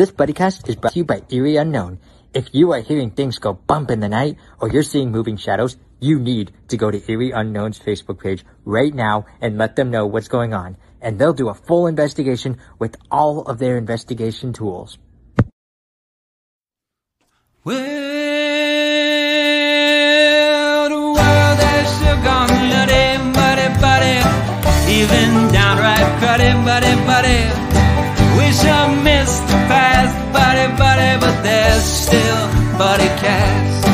This BuddyCast is brought to you by Eerie Unknown. If you are hearing things go bump in the night or you're seeing moving shadows, you need to go to Eerie Unknown's Facebook page right now and let them know what's going on. And they'll do a full investigation with all of their investigation tools. Well, the world has gone nutty, muddy, buddy, even downright cruddy, buddy, buddy. Wish I buddy, buddy, but there's still buddy cast.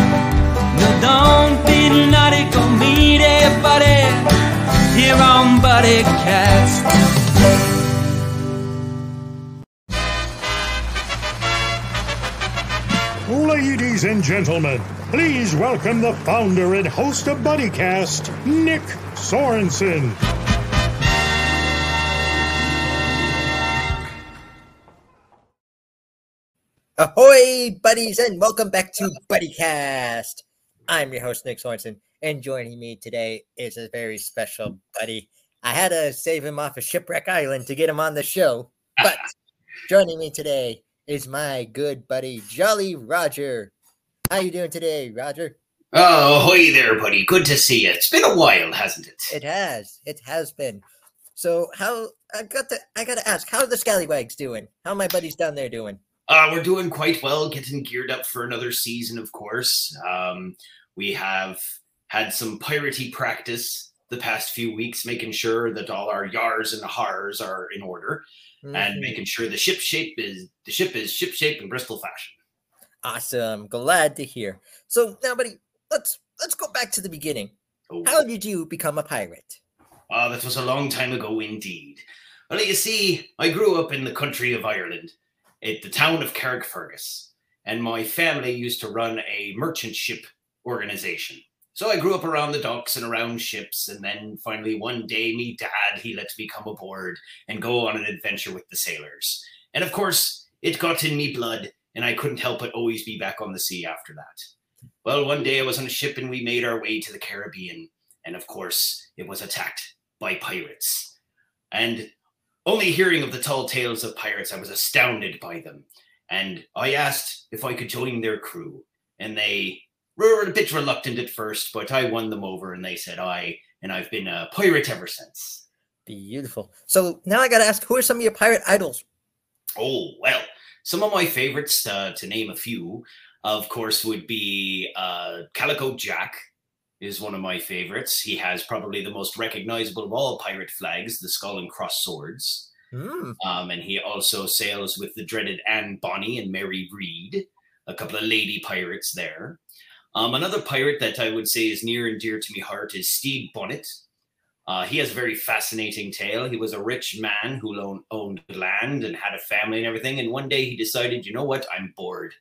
No, don't be naughty, go meet buddy, here on Buddy Cast. Ladies and gentlemen, please welcome the founder and host of BuddyCast, Nick Sorensen. Ahoy, buddies, and welcome back to BuddyCast. I'm your host, Nick Sorensen, and joining me today is a very special buddy. I had to save him off of Shipwreck Island to get him on the show, but joining me today is my good buddy, Jolly Roger. How you doing today, Roger? Oh, ahoy there, buddy. Good to see you. It's been a while, hasn't it? It has, it has been. So, how I got to, I got to ask, how are the Scallywags doing? How are my buddies down there doing? Uh, we're doing quite well, getting geared up for another season, of course. Um, we have had some piratey practice the past few weeks, making sure that all our yars and hars are in order, and Mhm. making sure the ship shape is the ship is ship shape in Bristol fashion. Awesome, glad to hear. So now, buddy, let's let's go back to the beginning. Oh, How did you become a pirate? Ah, that was a long time ago indeed. Well, you see, I grew up in the country of Ireland, at the town of Carrickfergus, and my family used to run a merchant ship organization. So I grew up around the docks and around ships, and then finally one day, me dad he let me come aboard and go on an adventure with the sailors. And of course, it got in me blood, and I couldn't help but always be back on the sea after that. Well, one day I was on a ship and we made our way to the Caribbean, and of course, it was attacked by pirates. And only hearing of the tall tales of pirates, I was astounded by them. And I asked if I could join their crew, and they were a bit reluctant at first, but I won them over, and they said I, and I've been a pirate ever since. Beautiful. So now I got to ask, who are some of your pirate idols? Oh, well, some of my favorites, uh, to name a few, of course, would be uh, Calico Jack, is one of my favorites. He has probably the most recognizable of all pirate flags, the skull and cross swords. Hmm. Um, and he also sails with the dreaded Anne Bonny and Mary Read, a couple of lady pirates there. Um, another pirate that I would say is near and dear to my heart is Stede Bonnet. Uh, he has a very fascinating tale. He was a rich man who owned land and had a family and everything. And one day he decided, you know what? I'm bored.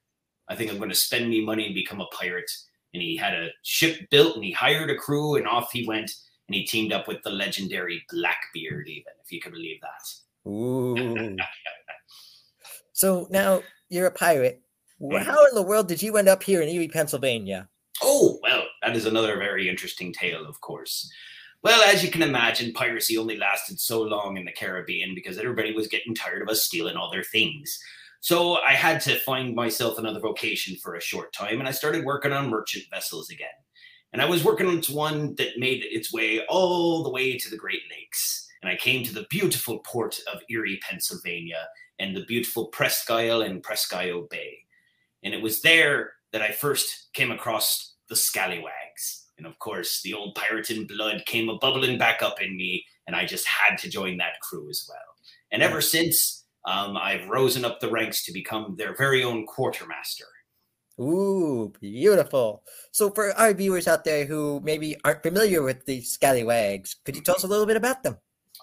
I think I'm going to spend me money and become a pirate. And he had a ship built and he hired a crew and off he went. And he teamed up with the legendary Blackbeard, even, if you can believe that. Ooh. so now you're a pirate. Mhm. How in the world did you end up here in Erie, Pennsylvania? Oh, well, that is another very interesting tale, of course. Well, as you can imagine, piracy only lasted so long in the Caribbean because everybody was getting tired of us stealing all their things. So I had to find myself another vocation for a short time, and I started working on merchant vessels again. And I was working on one that made its way all the way to the Great Lakes. And I came to the beautiful port of Erie, Pennsylvania, and the beautiful Presque Isle and Presque Isle Bay. And it was there that I first came across the scallywags. And of course, the old Puritan blood came a bubbling back up in me, and I just had to join that crew as well. And ever since, um, I've risen up the ranks to become their very own quartermaster. Ooh, beautiful. So for our viewers out there who maybe aren't familiar with the Scallywags, could you tell us a little bit about them?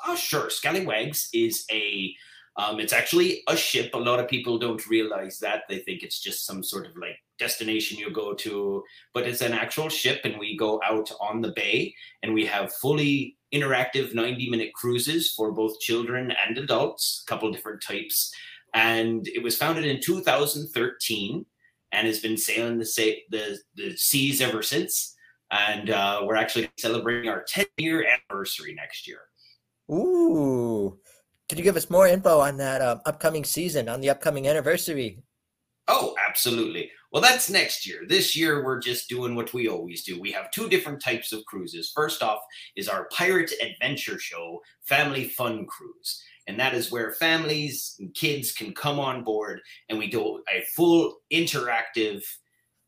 Oh, sure. Scallywags is a. Um, it's actually a ship. A lot of people don't realize that. They think it's just some sort of like destination you go to, but it's an actual ship, and we go out on the bay, and we have fully interactive 90 minute cruises for both children and adults, a couple different types. And it was founded in 2013 and has been sailing the, sa- the, the seas ever since. And uh, we're actually celebrating our 10 year anniversary next year. Ooh, could you give us more info on that um, upcoming season, on the upcoming anniversary? Oh, absolutely. Well, that's next year. This year, we're just doing what we always do. We have two different types of cruises. First off is our Pirate Adventure Show Family Fun Cruise. And that is where families and kids can come on board and we do a full interactive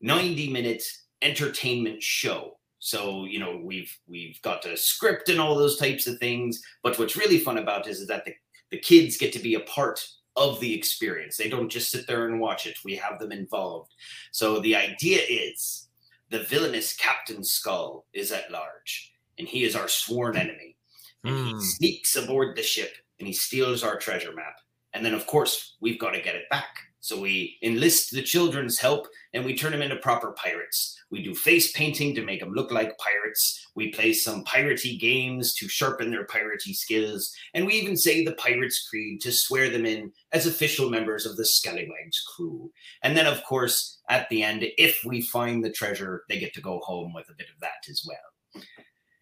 90 minute entertainment show. So, you know, we've we've got a script and all those types of things. But what's really fun about it is that the, the kids get to be a part of the experience. They don't just sit there and watch it. We have them involved. So the idea is the villainous Captain Skull is at large, and he is our sworn enemy. And he Hmm. sneaks aboard the ship and he steals our treasure map. And then, of course, we've got to get it back. So we enlist the children's help and we turn them into proper pirates. We do face painting to make them look like pirates. We play some piratey games to sharpen their piratey skills. And we even say the Pirates Creed to swear them in as official members of the Scallywags crew. And then, of course, at the end, if we find the treasure, they get to go home with a bit of that as well.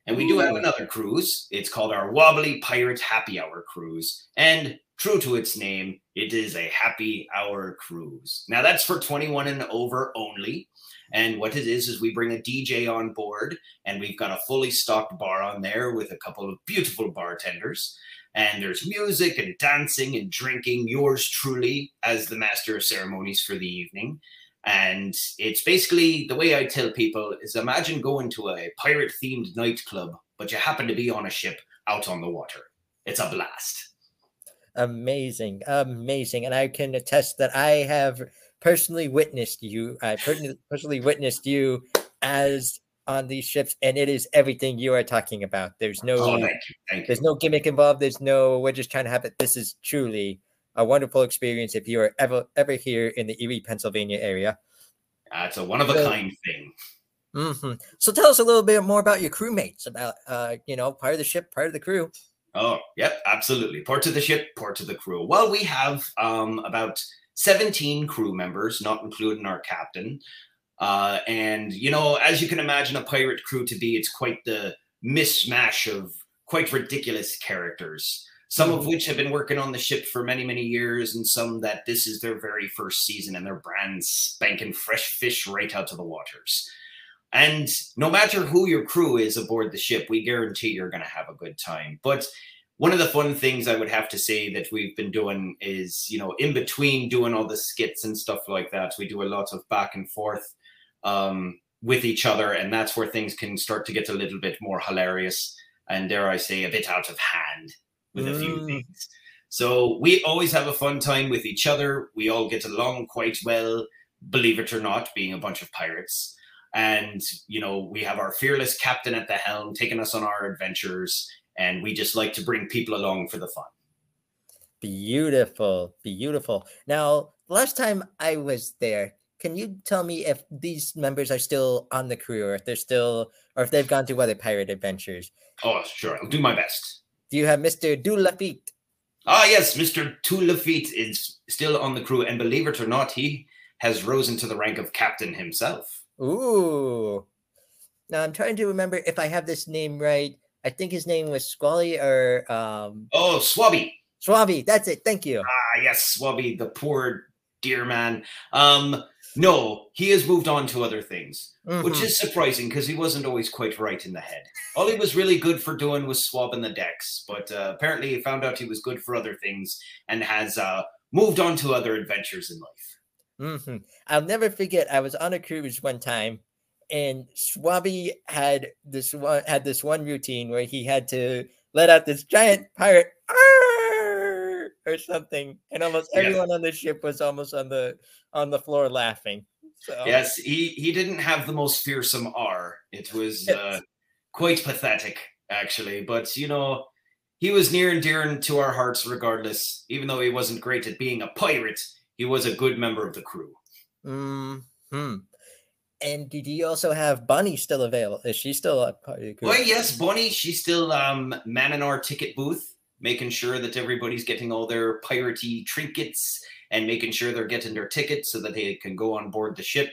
And we do have another cruise. It's called our Wobbly Pirate Happy Hour Cruise. And true to its name, it is a happy hour cruise. Now, that's for 21 and over only. And what it is, is we bring a DJ on board, and we've got a fully stocked bar on there with a couple of beautiful bartenders. And there's music and dancing and drinking, yours truly as the master of ceremonies for the evening. And it's basically the way I tell people is imagine going to a pirate themed nightclub, but you happen to be on a ship out on the water. It's a blast. Amazing, amazing, and I can attest that I have personally witnessed you. I personally witnessed you as on these ships, and it is everything you are talking about. There's no, Oh, thank you. Thank you. there's no gimmick involved. There's no, we're just trying to have it. This is truly a wonderful experience. If you are ever ever here in the Erie, Pennsylvania area, That's a one of a So- kind thing. hmm so tell us a little bit more about your crewmates, about uh, you know, part of the ship, part of the crew. Oh, yep, absolutely. Port to the ship, port to the crew. Well, we have um, about 17 crew members, not including our captain. Uh, and, you know, as you can imagine a pirate crew to be, it's quite the mishmash of quite ridiculous characters, some of which have been working on the ship for many, many years, and some that this is their very first season and they're brand spanking fresh fish right out of the waters. And no matter who your crew is aboard the ship, we guarantee you're going to have a good time. But one of the fun things I would have to say that we've been doing is, you know, in between doing all the skits and stuff like that, we do a lot of back and forth um, with each other. And that's where things can start to get a little bit more hilarious and, dare I say, a bit out of hand with a few Mm. things. So we always have a fun time with each other. We all get along quite well, believe it or not, being a bunch of pirates and you know we have our fearless captain at the helm taking us on our adventures and we just like to bring people along for the fun Beautiful, beautiful. Now, last time I was there, can you tell me if these members are still on the crew, or if they're still, or if they've gone to other pirate adventures? oh sure i'll do my best Do you have Mister Doulafitte? ah yes mr Lafitte is still on the crew and believe it or not he has risen to the rank of captain himself Ooh. Now I'm trying to remember if I have this name right. I think his name was Squally or um oh swabby Swabi. That's it. Thank you. ah yes swabby the poor dear man um no he has moved on to other things which Mhm. is surprising because he wasn't always quite right in the head. All he was really good for doing was swabbing the decks, but uh, apparently he found out he was good for other things and has uh, moved on to other adventures in life. hmm I'll never forget. I was on a cruise one time, and Swabby had this one had this one routine where he had to let out this giant pirate "Arr!" Or something, and almost everyone on the ship was almost on the on the floor laughing. So Yes, he he didn't have the most fearsome R. It was uh, quite pathetic, actually. But you know, he was near and dear to our hearts, regardless. Even though he wasn't great at being a pirate, he was a good member of the crew. hmm And did you also have Bunny still available? Is she still a part of the crew? Well, yes, Bonnie, she's still um, manning our ticket booth, making sure that everybody's getting all their piratey trinkets and making sure they're getting their tickets so that they can go on board the ship,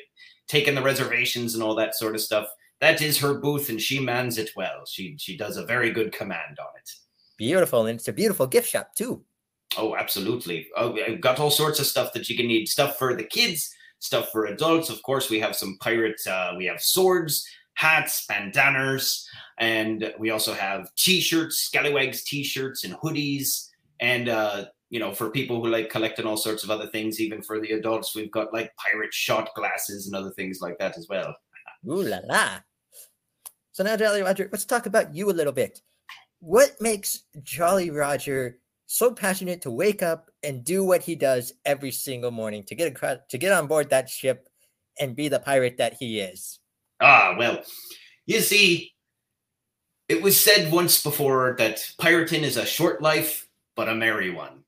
taking the reservations and all that sort of stuff. That is her booth, and she mans it well. She she does a very good command on it. Beautiful, and it's a beautiful gift shop too. Oh, absolutely. Oh, I've got all sorts of stuff that you can need. Stuff for the kids, stuff for adults. Of course, we have some pirate. Uh, we have swords, hats, bandanas, and we also have T-shirts, Scallywags T-shirts, and hoodies. And uh, you know, for people who like collecting all sorts of other things, even for the adults, we've got like pirate shot glasses and other things like that as well. Ooh la la. So now, Jolly Roger, let's talk about you a little bit. What makes Jolly Roger so passionate to wake up and do what he does every single morning to get across, to get on board that ship and be the pirate that he is? Ah, well, you see, it was said once before that pirating is a short life, but a merry one.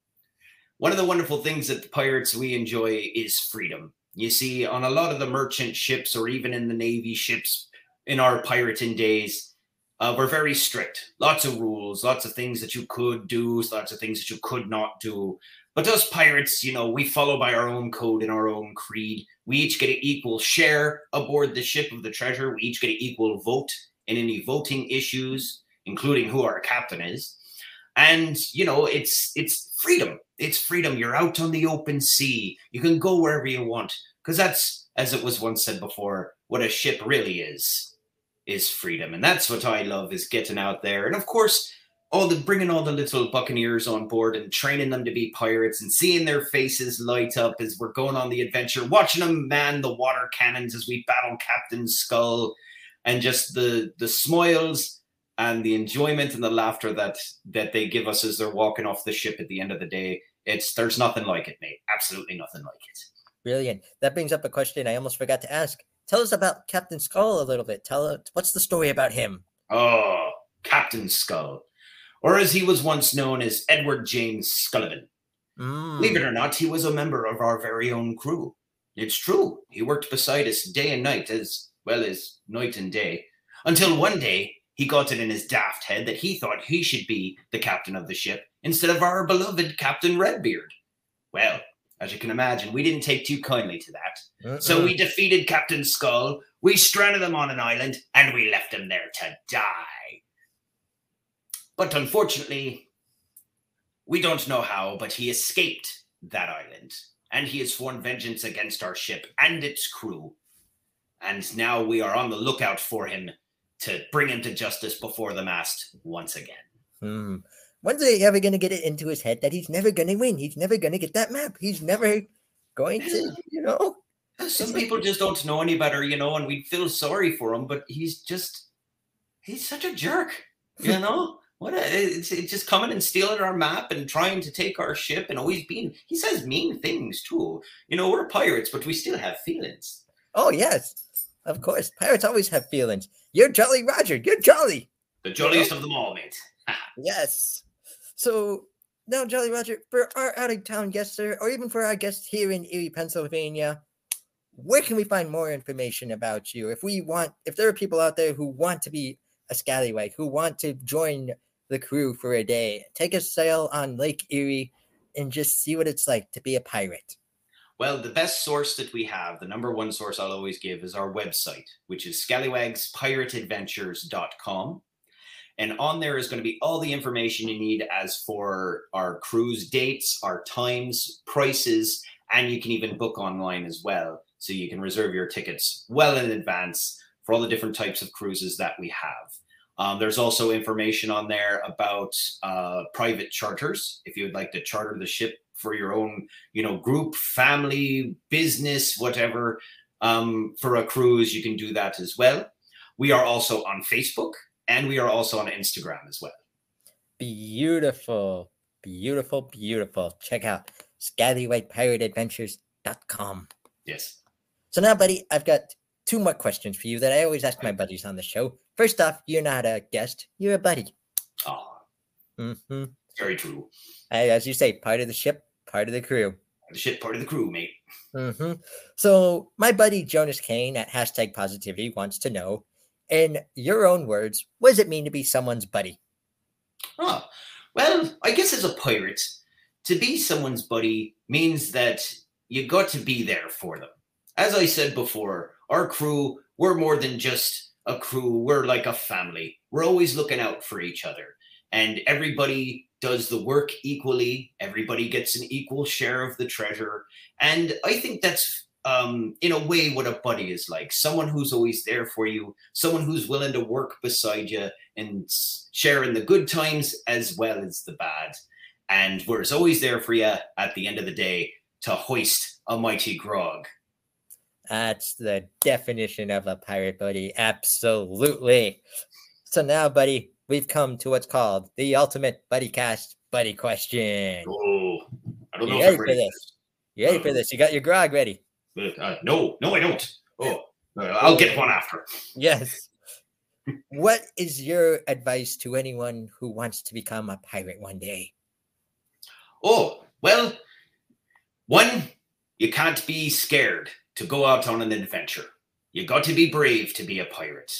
One of the wonderful things that the pirates we enjoy is freedom. You see, on a lot of the merchant ships or even in the Navy ships in our pirating days, uh, we're very strict. Lots of rules, lots of things that you could do, lots of things that you could not do. But those pirates, you know, we follow by our own code and our own creed. We each get an equal share aboard the ship of the treasure. We each get an equal vote in any voting issues, including who our captain is. And you know, it's it's freedom. It's freedom. You're out on the open sea. You can go wherever you want because that's, as it was once said before, what a ship really is is freedom, and that's what I love is getting out there. And of course, all the bringing all the little buccaneers on board and training them to be pirates and seeing their faces light up as we're going on the adventure, watching them man the water cannons as we battle Captain Skull, and just the the smiles and the enjoyment and the laughter that that they give us as they're walking off the ship at the end of the day. It's there's nothing like it, mate. Absolutely nothing like it. Brilliant. That brings up a question I almost forgot to ask. Tell us about Captain Skull a little bit. Tell us what's the story about him. Oh, Captain Skull, or as he was once known as Edward James Scullivan. Mm. Believe it or not, he was a member of our very own crew. It's true. He worked beside us day and night, as well as night and day, until one day he got it in his daft head that he thought he should be the captain of the ship instead of our beloved Captain Redbeard. Well, as you can imagine, we didn't take too kindly to that. Uh-uh. So we defeated Captain Skull, we stranded him on an island, and we left him there to die. But unfortunately, we don't know how, but he escaped that island, and he has sworn vengeance against our ship and its crew. And now we are on the lookout for him to bring him to justice before the mast once again. Hmm. When's he ever going to get it into his head that he's never going to win? He's never going to get that map. He's never going to, you know? Some people just don't know any better, you know, and we feel sorry for him, but he's just he's such a jerk, you know? What a, it's, it's just coming and stealing our map and trying to take our ship and always being he says mean things too. You know, we're pirates, but we still have feelings. Oh, yes. Of course. Pirates always have feelings. You're Jolly Roger. You're Jolly. The jolliest of them all, mate. Yes. So now, Jolly Roger, for our out of town guests, sir, or even for our guests here in Erie, Pennsylvania, where can we find more information about you? If we want, if there are people out there who want to be a scallywag, who want to join the crew for a day, take a sail on Lake Erie and just see what it's like to be a pirate. Well, the best source that we have, the number one source I'll always give, is our website, which is scallywagspirateadventures.com. And on there is going to be all the information you need as for our cruise dates, our times, prices, and you can even book online as well. So you can reserve your tickets well in advance for all the different types of cruises that we have. Um, there's also information on there about uh, private charters. If you would like to charter the ship for your own, you know, group, family, business, whatever, um, for a cruise, you can do that as well. We are also on Facebook and we are also on Instagram as well. Beautiful, beautiful, beautiful. Check out scallywagpirateadventures.com. Yes. So now, buddy, I've got two more questions for you that I always ask my buddies on the show. First off, you're not a guest, you're a buddy. Oh, hmm very true. As you say, part of the ship, part of the crew. The ship part of the crew, mate. hmm So, my buddy Jonas Kane at hashtag positivity wants to know, in your own words, what does it mean to be someone's buddy? Oh, well, I guess as a pirate, to be someone's buddy means that you got to be there for them. As I said before, our crew, we're more than just a crew, we're like a family. We're always looking out for each other. And everybody does the work equally. Everybody gets an equal share of the treasure. And I think that's um, in a way what a buddy is like someone who's always there for you, someone who's willing to work beside you and s- sharing the good times as well as the bad. And we're always there for you at the end of the day to hoist a mighty grog. That's the definition of a pirate buddy. Absolutely. So now, buddy, we've come to what's called the ultimate buddy cast buddy question. Oh, I don't You know ready for this? You ready for this? You got your grog ready? Uh, no, no, I don't. Oh, uh, I'll get one after. Yes. what is your advice to anyone who wants to become a pirate one day? Oh, well, one, you can't be scared to go out on an adventure. You got to be brave to be a pirate.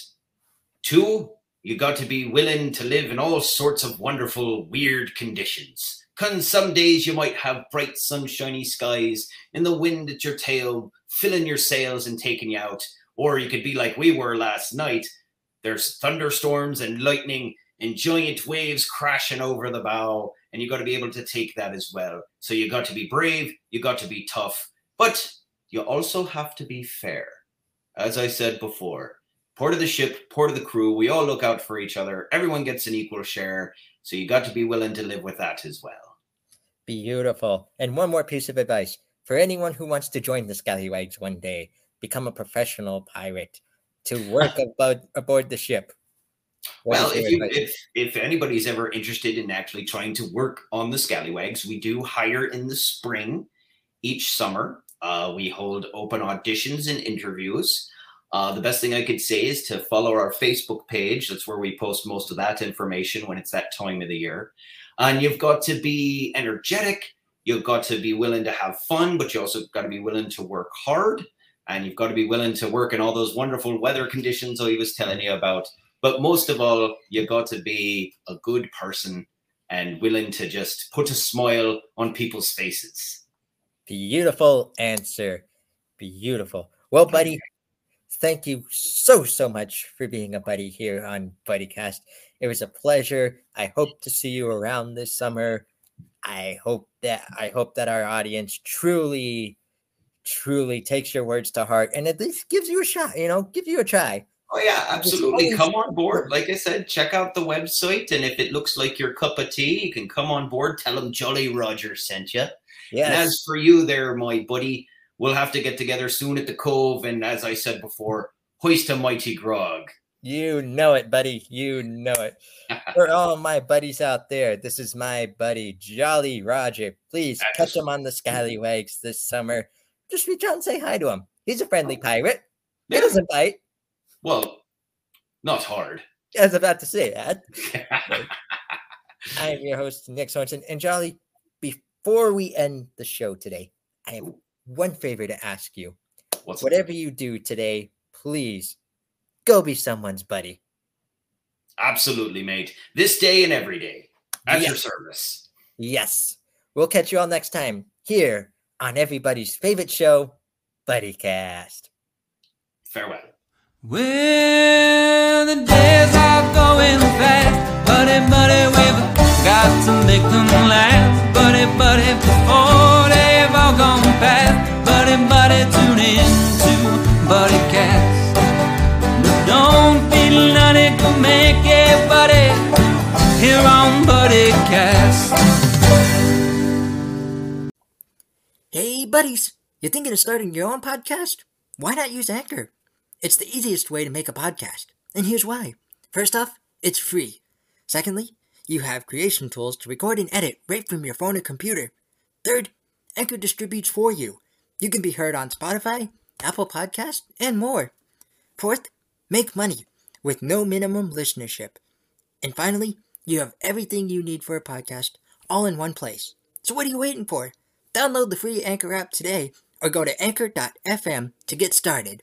Two, you got to be willing to live in all sorts of wonderful, weird conditions. Cause some days you might have bright, sunshiny skies and the wind at your tail, filling your sails and taking you out. Or you could be like we were last night. There's thunderstorms and lightning and giant waves crashing over the bow, and you got to be able to take that as well. So you got to be brave, you got to be tough, but you also have to be fair. As I said before, port of the ship, port of the crew, we all look out for each other. Everyone gets an equal share, so you got to be willing to live with that as well. Beautiful. And one more piece of advice for anyone who wants to join the Scallywags one day, become a professional pirate to work about aboard the ship. What Well, if you if if anybody's ever interested in actually trying to work on the scallywags, we do hire in the spring each summer. Uh, we hold open auditions and interviews. Uh, the best thing I could say is to follow our Facebook page. That's where we post most of that information when it's that time of the year. And you've got to be energetic. You've got to be willing to have fun, but you also got to be willing to work hard. And you've got to be willing to work in all those wonderful weather conditions I was telling you about. But most of all, you've got to be a good person and willing to just put a smile on people's faces. Beautiful answer. Beautiful. Well, buddy, thank you so, so much for being a buddy here on BuddyCast. It was a pleasure. I hope to see you around this summer. I hope that I hope that our audience truly, truly takes your words to heart and at least gives you a shot, you know, give you a try. Oh yeah, absolutely. Come on board. Like I said, check out the website, and if it looks like your cup of tea, you can come on board. Tell them Jolly Roger sent you. And as for you, there, my buddy, we'll have to get together soon at the Cove, and as I said before, hoist a mighty grog. You know it, buddy. You know it. For all my buddies out there, this is my buddy Jolly Roger. Please catch him on the Scallywags this summer. Just reach out and say hi to him. He's a friendly oh. pirate. He doesn't bite. Well, not hard. I was about to say that. I am your host, Nick Sorensen. And Jolly, before we end the show today, I have one favor to ask you. What's Whatever you do today, please go be someone's buddy. Absolutely, mate. This day and every day. At your service. Yes. We'll catch you all next time here on everybody's favorite show, BuddyCast. Farewell. Well, the days are going fast, buddy, buddy, we've got to make them last, buddy, buddy, before they've all gone past, buddy, buddy, tune in to Buddy Cast. But don't feel none go make it, buddy, here on Buddy Cast. Hey, buddies. You thinking of starting your own podcast? Why not use Anchor? It's the easiest way to make a podcast. And here's why. First off, it's free. Secondly, you have creation tools to record and edit right from your phone or computer. Third, Anchor distributes for you. You can be heard on Spotify, Apple Podcast, and more. Fourth, make money with no minimum listenership. And finally, you have everything you need for a podcast all in one place. So what are you waiting for? Download the free Anchor app today or go to anchor.fm to get started.